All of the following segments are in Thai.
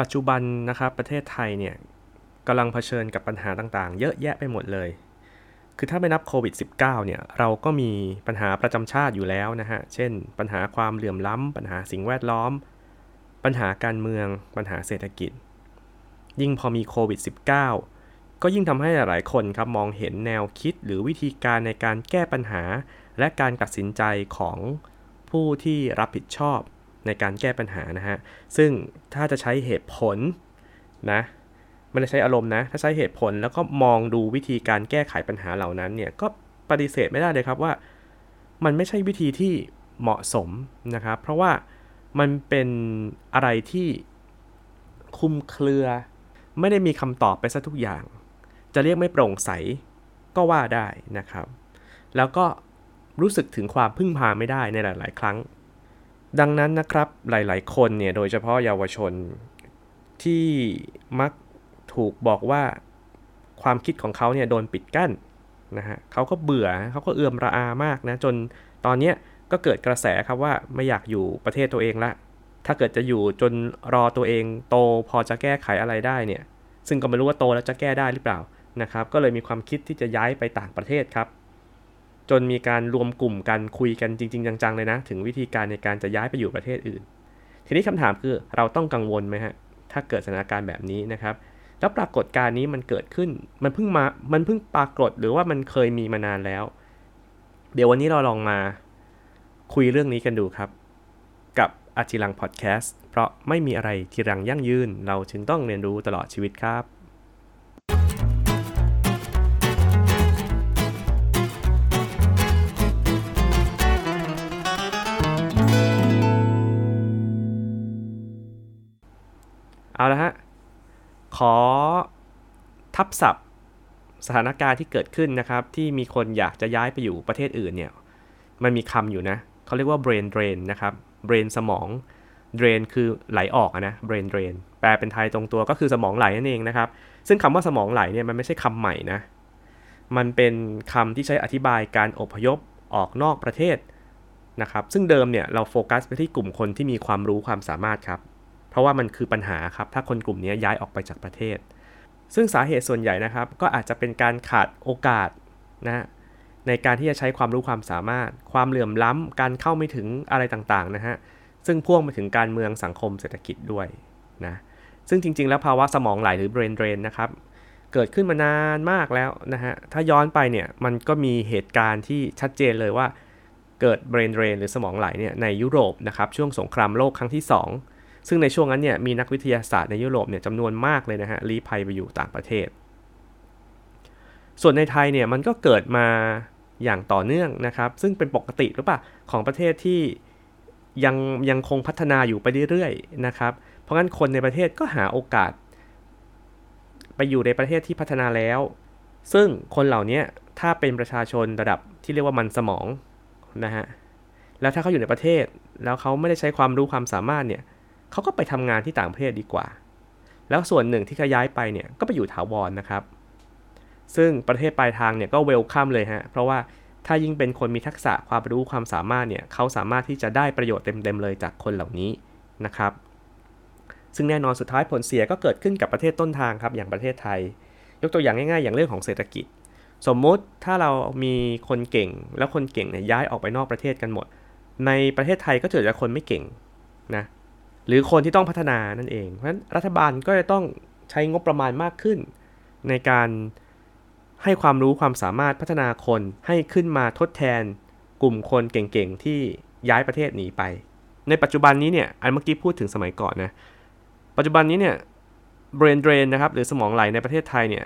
ปัจจุบันนะครับประเทศไทยเนี่ยกำลังเผชิญกับปัญหาต่างๆ เยอะแยะไปหมดเลย คือถ้าไม่นับโควิด -19 เนี่ยเราก็มีปัญหาประจำชาติอยู่แล้วนะฮะ เช่น ปัญหาความเหลื่อมล้ำ ปัญหาสิ่งแวดล้อม ปัญหาการเมือง ปัญหาเศรษฐกิจ ยิ่งพอมีโควิด -19 ก็ยิ่งทำให้หลายคนครับมองเห็นแนวคิดหรือวิธีการในการแก้ปัญหา และการตัดสินใจของผู้ที่รับผิดชอบ ในการแก้ปัญหานะฮะ ซึ่งถ้าจะใช้เหตุผลนะไม่ได้ใช้อารมณ์นะ ถ้าใช้เหตุผลแล้วก็มองดูวิธีการแก้ไขปัญหาเหล่านั้นเนี่ยก็ปฏิเสธไม่ได้เลยครับว่า มันไม่ใช่วิธีที่เหมาะสมนะครับ เพราะว่ามันเป็นอะไรที่คุมเครือ ไม่ได้มีคำตอบไปซะทุกอย่าง จะเรียกไม่โปร่งใสก็ว่าได้นะครับ แล้วก็รู้สึกถึงความพึ่งพาไม่ได้ในหลาย ๆ ครั้ง ดังนั้นนะครับหลายๆ คนเนี่ยโดยเฉพาะเยาวชนที่มักถูกบอกว่าความคิดของเขาเนี่ยโดนปิดกั้นนะฮะเขาก็เบื่อเขาก็เอื่อมระอามากนะจนตอนนี้ก็เกิดกระแสครับว่าไม่อยากอยู่ประเทศตัวเองละ ถ้าเกิดจะอยู่จนรอตัวเองโตพอจะแก้ไขอะไรได้เนี่ย ซึ่งก็ไม่รู้ว่าโตแล้วจะแก้ได้หรือเปล่านะครับ ก็เลยมีความคิดที่จะย้ายไปต่างประเทศครับ จนมีการรวมกลุ่มกันคุยกันจริง ๆ จังๆเลยนะ ถึงวิธีการในการจะย้ายไปอยู่ประเทศอื่น ทีนี้คำถามคือเราต้องกังวลไหมฮะถ้าเกิดสถานการณ์แบบนี้นะครับ แล้วปรากฏการณ์นี้มันเกิดขึ้นมันเพิ่งมามันเพิ่งปรากฏหรือว่ามันเคยมีมานานแล้ว เดี๋ยววันนี้เราลองมาคุยเรื่องนี้กันดูครับ กับอาจิรังพอดแคสต์เพราะไม่มีอะไรที่รังยั่งยืน เราจึงต้องเรียนรู้ตลอดชีวิตครับ เอาละฮะ ขอทับศัพท์สถานการณ์ที่เกิดขึ้นนะครับ ที่มีคนอยากจะย้ายไปอยู่ประเทศอื่นเนี่ย มันมีคำอยู่นะ เขาเรียกว่า brain drain นะครับ brain สมอง drain คือไหลออกนะ brain drain แปลเป็นไทยตรงตัวก็คือสมองไหลนั่นเองนะครับ ซึ่งคำว่าสมองไหลเนี่ยมันไม่ใช่คำใหม่นะ มันเป็นคำที่ใช้อธิบายการอพยพออกนอกประเทศนะครับ ซึ่งเดิมเนี่ยเราโฟกัสไปที่กลุ่มคนที่มีความรู้ความสามารถครับ ราะว่ามันคือปัญหาครับ ถ้าคนกลุ่มนี้ย้ายออกไปจากประเทศ ซึ่งสาเหตุส่วนใหญ่นะครับ ก็อาจจะเป็นการขาดโอกาสนะในการที่จะใช้ความรู้ความสามารถ ความเหลื่อมล้ำการเข้าไม่ถึงอะไรต่างๆนะฮะ ซึ่งพ่วงไปถึงการเมืองสังคมเศรษฐกิจด้วยนะ ซึ่งจริง ๆ แล้วภาวะสมองไหลหรือ brain drain นะครับ เกิดขึ้นมานานมากแล้วนะฮะ ถ้าย้อนไปเนี่ย มันก็มีเหตุการณ์ที่ชัดเจนเลยว่า เกิด brain drain หรือสมองไหลเนี่ยในยุโรปนะครับช่วงสงครามโลกครั้งที่2 ซึ่งในช่วงนั้นเนี่ยมีนักวิทยาศาสตร์ในยุโรปเนี่ยจำนวนมากเลยนะฮะลี้ภัยไปอยู่ต่างประเทศ ส่วนในไทยเนี่ยมันก็เกิดมาอย่างต่อเนื่องนะครับ ซึ่งเป็นปกติหรือเปล่าของประเทศที่ยังยังคงพัฒนาอยู่ไปเรื่อยๆนะครับ เพราะงั้นคนในประเทศก็หาโอกาส ไปอยู่ในประเทศที่พัฒนาแล้ว ซึ่งคนเหล่านี้ถ้าเป็นประชาชนระดับที่เรียกว่ามันสมองนะฮะแล้วถ้าเขาอยู่ในประเทศ แล้วเขาไม่ได้ใช้ความรู้ความสามารถเนี่ย เขาก็ไปทำงานที่ต่างประเทศดีกว่า แล้วส่วนหนึ่งที่เขาย้ายไปเนี่ยก็ไปอยู่ถาวรนนะครับ ซึ่งประเทศปลายทางเนี่ยก็เวลคัมเลยฮะ เพราะว่าถ้ายิ่งเป็นคนมีทักษะความรู้ความสามารถเนี่ยเขาสามารถที่จะได้ประโยชน์เต็มๆเลยจากคนเหล่านี้นะครับ ซึ่งแน่นอนสุดท้ายผลเสียก็เกิดขึ้นกับประเทศต้นทางครับอย่างประเทศไทย ยกตัวอย่างง่ายๆ อย่างเรื่องของเศรษฐกิจ สมมุติถ้าเรามีคนเก่งแล้วคนเก่งเนี่ยย้ายออกไปนอกประเทศกันหมด ในประเทศไทยก็เจอจากคนไม่เก่งนะ หรือคนที่ต้องพัฒนานั่นเอง เพราะฉะนั้นรัฐบาลก็จะต้องใช้งบประมาณมากขึ้น ในการให้ความรู้ความสามารถพัฒนาคนให้ขึ้นมาทดแทนกลุ่มคนเก่งๆที่ย้ายประเทศหนีไป ในปัจจุบันนี้เนี่ยอันเมื่อกี้พูดถึงสมัยก่อนนะปัจจุบันนี้เนี่ย brain drain นะครับหรือสมองไหลในประเทศไทยเนี่ย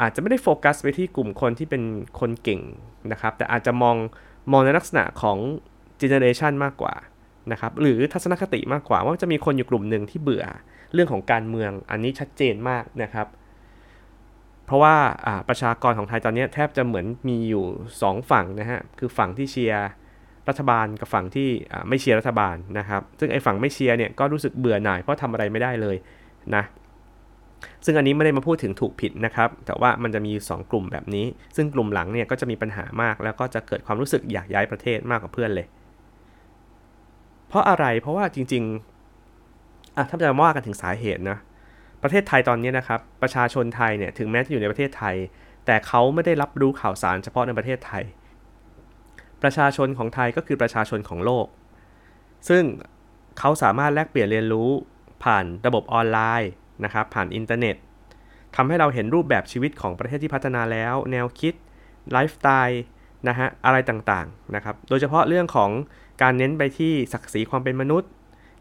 อาจจะไม่ได้โฟกัสไปที่กลุ่มคนที่เป็นคนเก่งนะครับ แต่อาจจะมองมองในลักษณะของ generation มากกว่า นะครับหรือทัศนคติมากกว่าว่าจะมีคนอยู่กลุ่มหนึ่งที่เบื่อเรื่องของการเมืองอันนี้ชัดเจนมากนะครับ เพราะว่าประชากรของไทยตอนนี้แทบจะเหมือนมีอยู่ 2 ฝั่งนะฮะคือฝั่งที่เชียร์รัฐบาลกับฝั่งที่ไม่เชียร์รัฐบาลนะครับ ซึ่งไอ้ฝั่งไม่เชียร์เนี่ยก็รู้สึกเบื่อหน่ายเพราะทำอะไรไม่ได้เลยนะซึ่งอันนี้ไม่ได้มาพูดถึงถูกผิดนะครับ แต่ว่ามันจะมี 2 กลุ่มแบบนี้ ซึ่งกลุ่มหลังเนี่ยก็จะมีปัญหามาก แล้วก็จะเกิดความรู้สึกอยากย้ายประเทศมากกว่าเพื่อนเลย เพราะอะไรเพราะว่าจริงๆอะถ้าจะว่ากันถึงสาเหตุนะประเทศไทยตอนนี้นะครับประชาชนไทยเนี่ยถึงแม้จะอยู่ในประเทศไทย แต่เขาไม่ได้รับรู้ข่าวสารเฉพาะในประเทศไทย ประชาชนของไทยก็คือประชาชนของโลก ซึ่งเขาสามารถแลกเปลี่ยนเรียนรู้ผ่านระบบออนไลน์นะครับผ่านอินเทอร์เน็ตทำให้เราเห็นรูปแบบชีวิตของประเทศที่พัฒนาแล้ว แนวคิดไลฟ์สไตล์ นะฮะอะไรต่างๆนะครับ โดยเฉพาะเรื่องของการเน้นไปที่ศักดิ์ศรีความเป็นมนุษย์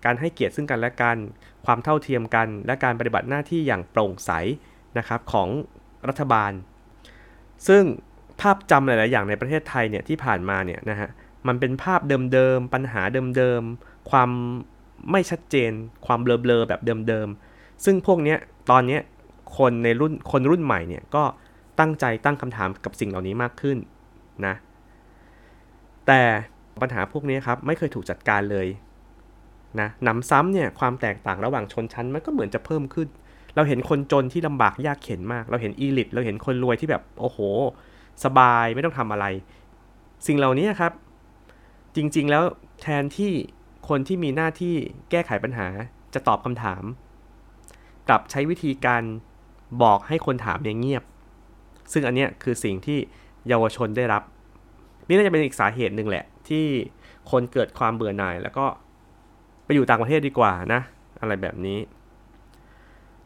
การให้เกียรติซึ่งกันและกัน ความเท่าเทียมกัน และการปฏิบัติหน้าที่อย่างโปร่งใสนะครับของรัฐบาล ซึ่งภาพจำหลายๆอย่างในประเทศไทยเนี่ยที่ผ่านมาเนี่ยนะฮะมันเป็นภาพเดิมๆ ปัญหาเดิมๆ ความไม่ชัดเจน ความเบลอๆแบบเดิมๆ ซึ่งพวกนี้ตอนนี้คนในรุ่นคนรุ่นใหม่เนี่ยก็ตั้งใจตั้งคำถามกับสิ่งเหล่านี้มากขึ้น นะแต่ปัญหาพวกนี้ครับไม่เคยถูกจัดการเลยนะนำซ้ำเนี่ยความแตกต่างระหว่างชนชั้นมันก็เหมือนจะเพิ่มขึ้น เราเห็นคนจนที่ลำบากยากเข็นมาก เราเห็นอีลิทเราเห็นคนรวยที่แบบโอ้โห สบายไม่ต้องทำอะไร สิ่งเหล่านี้ครับ จริงๆแล้วแทนที่คนที่มีหน้าที่แก้ไขปัญหาจะตอบคำถาม กลับใช้วิธีการบอกให้คนถามเงียบ ซึ่งอันเนี้ยคือสิ่งที่ เยาวชนได้รับ นี่น่าจะเป็นอีกสาเหตุหนึ่งแหละ ที่คนเกิดความเบื่อหน่าย แล้วก็ไปอยู่ต่างประเทศดีกว่านะ อะไรแบบนี้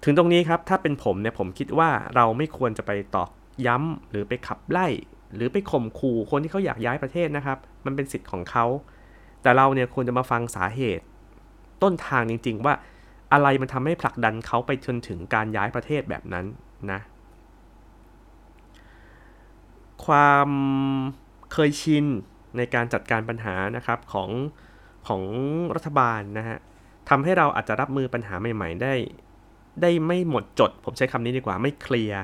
ถึงตรงนี้ครับถ้าเป็นผมเนี่ยผมคิดว่าเราไม่ควรจะไปตอกย้ำหรือไปขับไล่ หรือไปข่มขู่คนที่เขาอยากย้ายประเทศนะครับ มันเป็นสิทธิ์ของเขาแต่เราเนี่ยควรจะมาฟังสาเหตุ ต้นทางจริง ๆ ว่าอะไรมันทำให้ผลักดันเขาไปจนถึงการย้ายประเทศแบบนั้นนะ ความเคยชินในการจัดการปัญหานะครับของของรัฐบาลนะฮะทำให้เราอาจจะรับมือปัญหาใหม่ ๆ ได้ ได้ไม่หมดจด ผมใช้คำนี้ดีกว่าไม่เคลียร์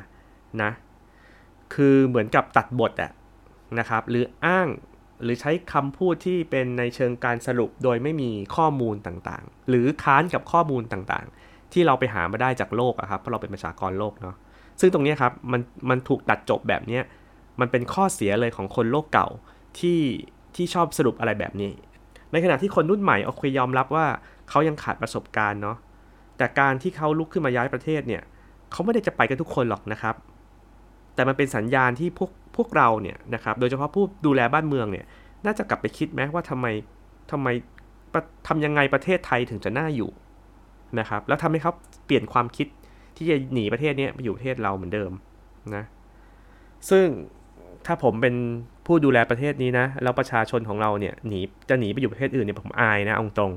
นะ คือเหมือนกับตัดบทอะนะครับ หรืออ้างหรือใช้คำพูดที่เป็นในเชิงการสรุปโดยไม่มีข้อมูลต่างๆ หรือค้านกับข้อมูลต่างๆ ที่เราไปหามาได้จากโลกอะครับเพราะเราเป็นประชากรโลกเนาะซึ่งตรงนี้ครับมันมันถูกตัดจบแบบนี้ มันเป็นข้อเสียเลยของคนโลกเก่าที่ที่ชอบสรุปอะไรแบบนี้ ในขณะที่คนรุ่นใหม่โอเคยอมรับว่าเขายังขาดประสบการณ์เนาะแต่การที่เขาลุกขึ้นมาย้ายประเทศเนี่ยเขาไม่ได้จะไปกันทุกคนหรอกนะครับ แต่มันเป็นสัญญาณที่พวกพวกเราเนี่ยนะครับโดยเฉพาะผู้ดูแลบ้านเมืองเนี่ยน่าจะกลับไปคิดไหมว่าทำไมทำไมทำยังไงประเทศไทยถึงจะน่าอยู่นะครับแล้วทำให้เขาเปลี่ยนความคิดที่จะหนีประเทศนี้ไปอยู่ประเทศเราเหมือนเดิมนะซึ่ง ถ้าผมเป็นผู้ดูแลประเทศนี้นะแล้วประชาชนของเราเนี่ยหนีจะหนีไปอยู่ประเทศอื่นเนี่ยผมอายนะอาตรง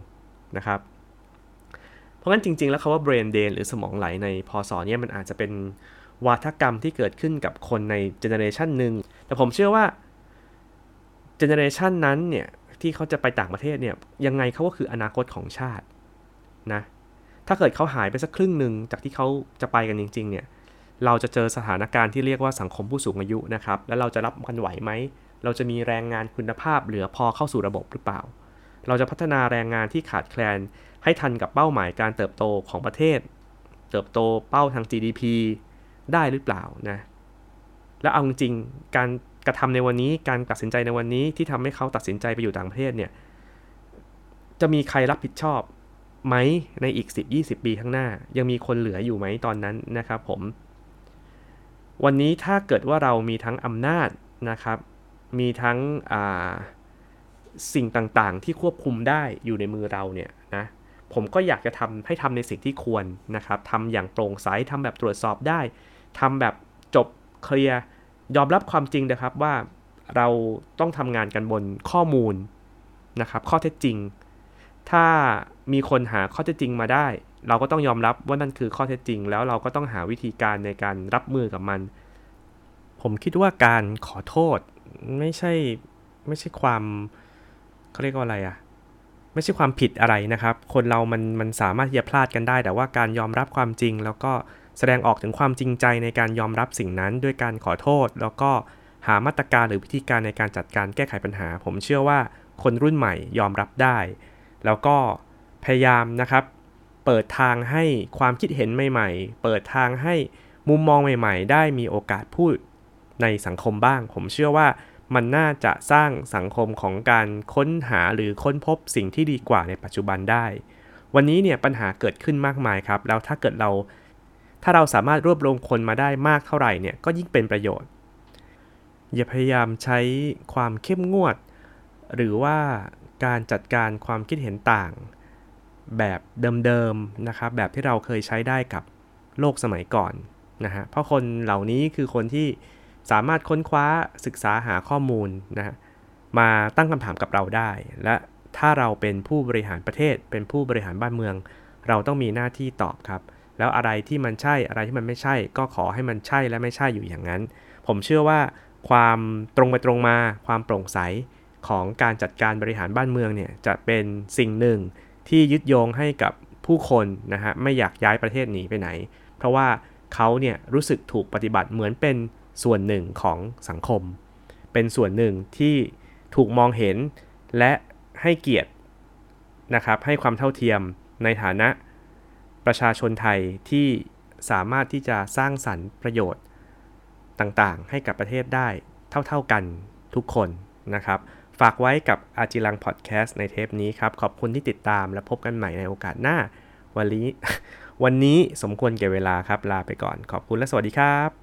นะครับ เพราะงั้นจริง ๆ แล้วคาว่า brain drain หรือสมองไหลในพอสอเนี่ยมันอาจจะเป็นวาทกรรมที่เกิดขึ้นกับคนในเจเนอเรชันหนึ่งแต่ผมเชื่อว่าเจเนอเรชันนั้นเนี่ยที่เขาจะไปต่างประเทศเนี่ยยังไงเขาก็คืออนาคตของชาตินะถ้าเกิดเขาหายไปสักครึ่งหนึ่งจากที่เขาจะไปกันจริง ๆ เนี่ย เราจะเจอสถานการณ์ที่เรียกว่าสังคมผู้สูงอายุนะครับ แล้วเราจะรับกันไหวไหม เราจะมีแรงงานคุณภาพเหลือพอเข้าสู่ระบบหรือเปล่า เราจะพัฒนาแรงงานที่ขาดแคลน ให้ทันกับเป้าหมายการเติบโตของประเทศ เติบโตเป้าทาง GDP ได้หรือเปล่านะ แล้วเอาจริงการกระทำในวันนี้ การตัดสินใจในวันนี้ที่ทำให้เขาตัดสินใจไปอยู่ต่างประเทศเนี่ย จะมีใครรับผิดชอบไหมในอีก 10-20 ปีข้างหน้า ยังมีคนเหลืออยู่ไหมตอนนั้นนะครับผม วันนี้ถ้าเกิดว่าเรามีทั้งอำนาจนะครับ มีทั้งสิ่งต่างๆ ที่ควบคุมได้อยู่ในมือเราเนี่ยนะผมก็อยากจะทำให้ทำในสิ่งที่ควรนะครับทำอย่างโปร่งใสทำแบบตรวจสอบได้ทำแบบจบเคลียร์ยอมรับความจริงนะครับว่าเราต้องทำงานกันบนข้อมูลนะครับ ข้อเท็จจริง ถ้ามีคนหาข้อเท็จจริงมาได้ เราก็ต้องยอมรับว่านั่นคือข้อเท็จจริง แล้วเราก็ต้องหาวิธีการในการรับมือกับมัน ผมคิดว่าการขอโทษไม่ใช่ไม่ใช่ความเขาเรียกว่าอะไรอะไม่ใช่ความผิดอะไรนะครับ คนเรามันมันสามารถที่จะพลาดกันได้ แต่ว่าการยอมรับความจริง แล้วก็แสดงออกถึงความจริงใจในการยอมรับสิ่งนั้น ด้วยการขอโทษ แล้วก็หามาตรการหรือวิธีการในการจัดการแก้ไขปัญหา ผมเชื่อว่าคนรุ่นใหม่ยอมรับได้ แล้วก็พยายามนะครับ เปิดทางให้ความคิดเห็นใหม่ ๆ เปิดทางให้มุมมองใหม่ ๆ ได้มีโอกาสพูดในสังคมบ้าง ผมเชื่อว่ามันน่าจะสร้างสังคมของการค้นหาหรือค้นพบสิ่งที่ดีกว่าในปัจจุบันได้ วันนี้เนี่ยปัญหาเกิดขึ้นมากมายครับ แล้วถ้าเกิดเรา ถ้าเราสามารถรวบรวมคนมาได้มากเท่าไหร่เนี่ยก็ยิ่งเป็นประโยชน์ อย่าพยายามใช้ความเข้มงวด หรือว่าการจัดการความคิดเห็นต่าง แบบเดิมๆนะครับแบบที่เราเคยใช้ได้กับโลกสมัยก่อนนะฮะเพราะคนเหล่านี้คือคนที่สามารถค้นคว้าศึกษาหาข้อมูลนะฮะมาตั้งคำถามกับเราได้ และถ้าเราเป็นผู้บริหารประเทศ เป็นผู้บริหารบ้านเมือง เราต้องมีหน้าที่ตอบครับ แล้วอะไรที่มันใช่อะไรที่มันไม่ใช่ ก็ขอให้มันใช่และไม่ใช่อยู่อย่างนั้น ผมเชื่อว่าความตรงไปตรงมา ความโปร่งใสของการจัดการบริหารบ้านเมืองเนี่ยจะเป็นสิ่งหนึ่ง ที่ยึดโยงให้กับผู้คนนะฮะไม่อยากย้ายประเทศหนีไปไหน เพราะว่าเขาเนี่ยรู้สึกถูกปฏิบัติเหมือนเป็นส่วนหนึ่งของสังคม เป็นส่วนหนึ่งที่ถูกมองเห็นและให้เกียรตินะครับให้ความเท่าเทียมในฐานะประชาชนไทยที่สามารถที่จะสร้างสรรค์ประโยชน์ต่างๆ ให้กับประเทศได้เท่าๆกันทุกคนนะครับ ฝากไว้กับอาจิลังพอดแคสต์ในเทปนี้ครับ ขอบคุณที่ติดตามและพบกันใหม่ในโอกาสหน้า วันนี้วันนี้สมควรแก่เวลาครับลาไปก่อน ขอบคุณและสวัสดีครับ